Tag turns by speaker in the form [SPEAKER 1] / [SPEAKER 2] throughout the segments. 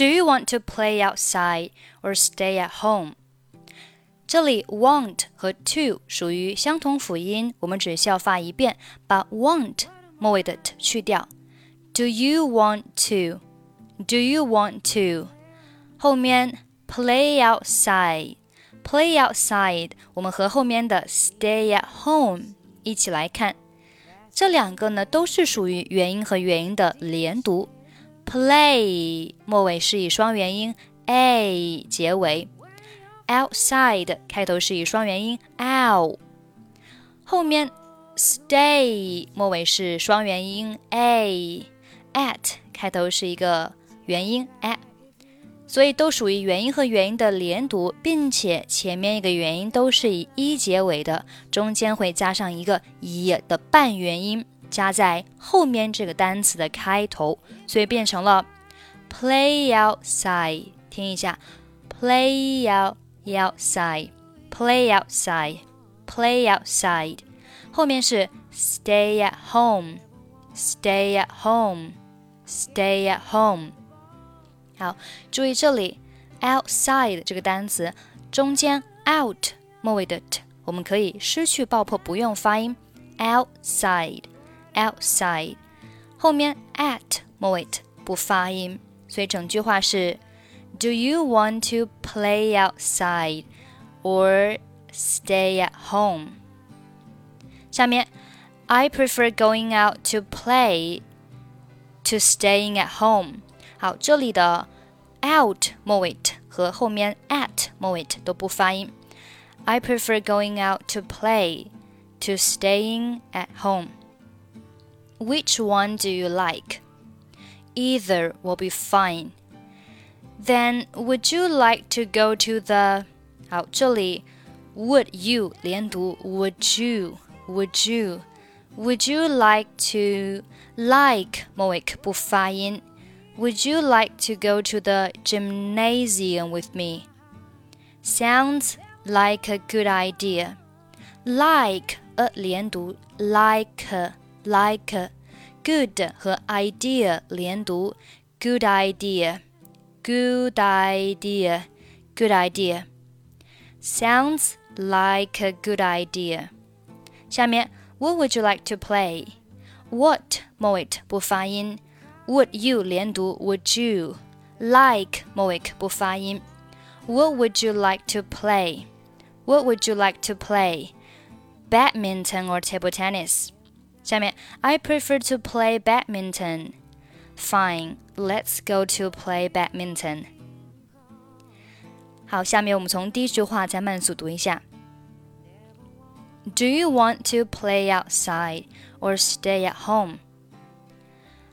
[SPEAKER 1] Do you want to play outside or stay at home？这里 want 和 to 属于相同辅音，我们只需要发一遍，把 want 末尾的 t 去掉。Do you want to? Do you want to? 后面 play outside, play outside，我们和后面的 stay at home 一起来看，这两个呢都是属于元音和元音的连读。 Play 末尾是以双元音 a 结尾，outside 开头是以双元音 l，后面 stay 末尾是双元音 a，at 开头是一个元音 a，所以都属于元音和元音的连读，并且前面一个元音都是以一结尾的，中间会加上一个一的半元音。加在后面这个单词的开头，所以变成了 play outside。听一下，play out outside，play outside，play outside。后面是 stay at home，stay at home，stay at home。好，注意这里 outside 这个单词中间 out 末尾的 t，我们可以失去爆破，不用发音 outside。 outside，后面 at 末尾不发音，所以整句话是 Do you want to play outside or stay at home？下面 I prefer going out to play to staying at home。好，这里的 out 末尾和后面 at 末尾都不发音。I prefer going out to play to staying at home. Which one do you like? Either will be fine. Then would you like to go to the 好，这里 would you 连读 would you would you would you like to like 末尾不发音 Would you like to go to the gymnasium with me? Sounds like a good idea. Like a 连读 like like good 和 idea 连读，good idea，good idea，good idea。Sounds like a good idea。下面，What would you like to play? What 末尾不发音，Would you 连读，Would you like 末尾不发音。What would you like to play? What would you like to play? Badminton or table tennis? 下面，I prefer to play badminton. Fine, let's go to play badminton. 好，下面我们从第一句话再慢速读一下。Do you want to play outside or stay at home?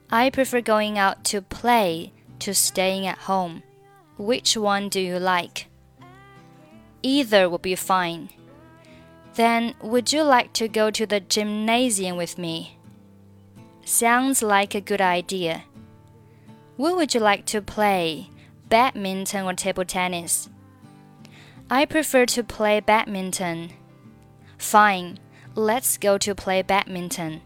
[SPEAKER 1] I prefer going out to play to staying at home. Which one do you like? Either will be fine. Then, would you like to go to the gymnasium with me? Sounds like a good idea. What would you like to play? Badminton or table tennis? I prefer to play badminton. Fine, let's go to play badminton.